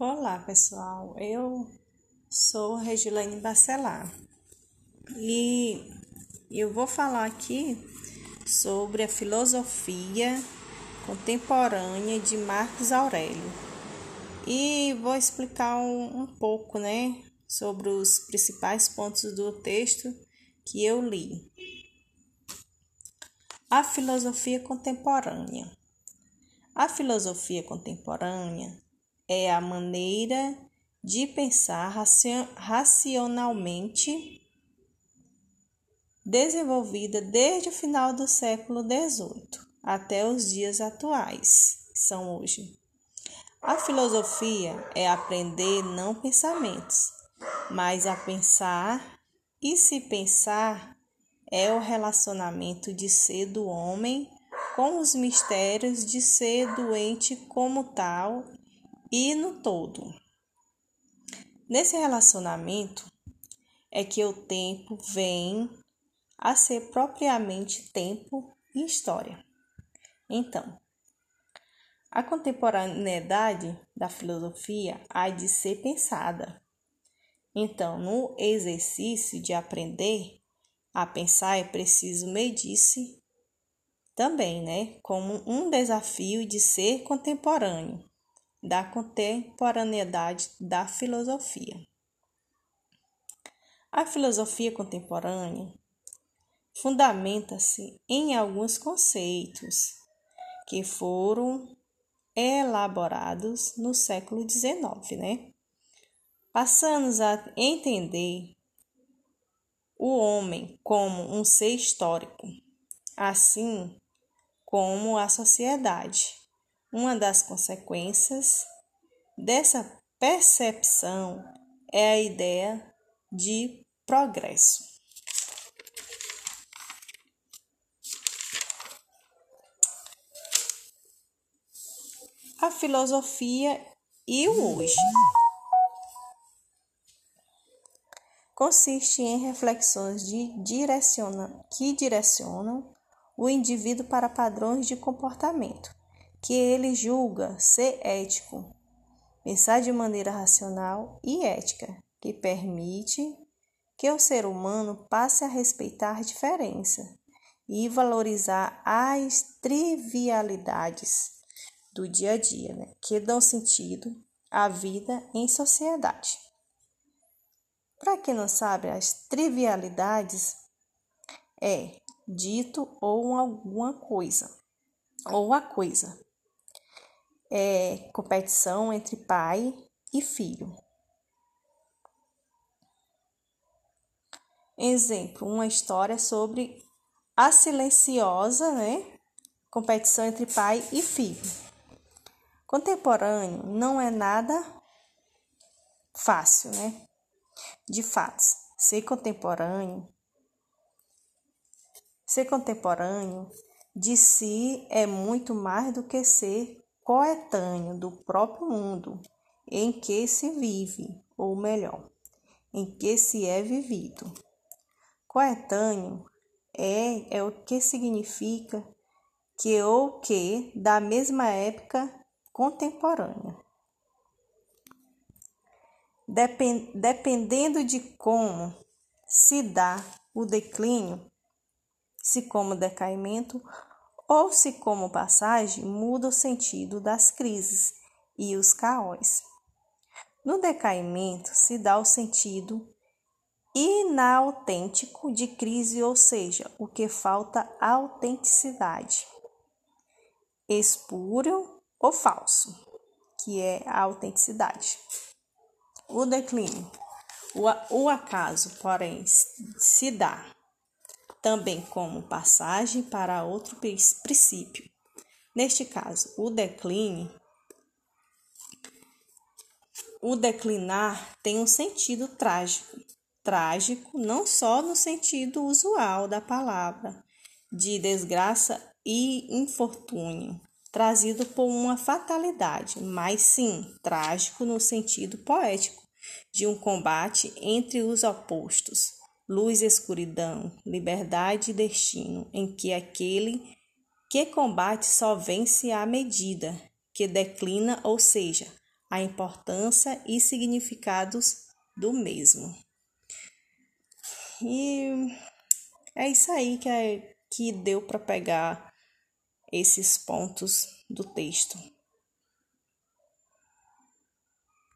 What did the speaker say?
Olá, pessoal. Eu sou Regilane Bacelar e eu vou falar aqui sobre a filosofia contemporânea de Marcos Aurélio e vou explicar um, um pouco, né, sobre os principais pontos do texto que eu li. A filosofia contemporânea. A filosofia contemporânea é a maneira de pensar racionalmente desenvolvida desde o final do século XVIII até os dias atuais, são hoje. A filosofia é aprender não pensamentos, mas a pensar, e se pensar é o relacionamento de ser do homem com os mistérios de ser doente como tal e no todo. Nesse relacionamento é que o tempo vem a ser propriamente tempo e história. Então, a contemporaneidade da filosofia há de ser pensada. Então, no exercício de aprender a pensar é preciso medir-se também, né, como um desafio de ser contemporâneo da contemporaneidade da filosofia. A filosofia contemporânea fundamenta-se em alguns conceitos que foram elaborados no século XIX, né? Passamos a entender o homem como um ser histórico, assim como a sociedade uma das consequências dessa percepção é a ideia de progresso. A filosofia e o hoje consiste em reflexões de direciona, que direcionam o indivíduo para padrões de comportamento que ele julga ser ético, pensar de maneira racional e ética, que permite que o ser humano passe a respeitar diferença e valorizar as trivialidades do dia a dia, né, que dão sentido à vida em sociedade. Para quem não sabe, as trivialidades é dito ou alguma coisa, ou a coisa, é competição entre pai e filho. Exemplo, uma história sobre a silenciosa, né? Competição entre pai e filho. Contemporâneo não é nada fácil, né? De fato, ser contemporâneo, ser contemporâneo de si é muito mais do que ser coetâneo do próprio mundo em que se vive, ou melhor, em que se é vivido. Coetâneo é, é o que significa que ou que da mesma época contemporânea. Dependendo de como se dá o declínio, se como decaimento ou se, como passagem, muda o sentido das crises e os caos. No decaimento se dá o sentido inautêntico de crise, ou seja, o que falta autenticidade. Espúrio ou falso, que é a autenticidade. O declínio, o acaso, porém, se dá também como passagem para outro princípio. Neste caso, o declínio o declinar tem um sentido trágico. Trágico não só no sentido usual da palavra, de desgraça e infortúnio, trazido por uma fatalidade, mas sim trágico no sentido poético, de um combate entre os opostos, luz e escuridão, liberdade e destino, em que aquele que combate só vence à medida que declina, ou seja, a importância e significados do mesmo. E é isso aí que, é, que deu para pegar esses pontos do texto.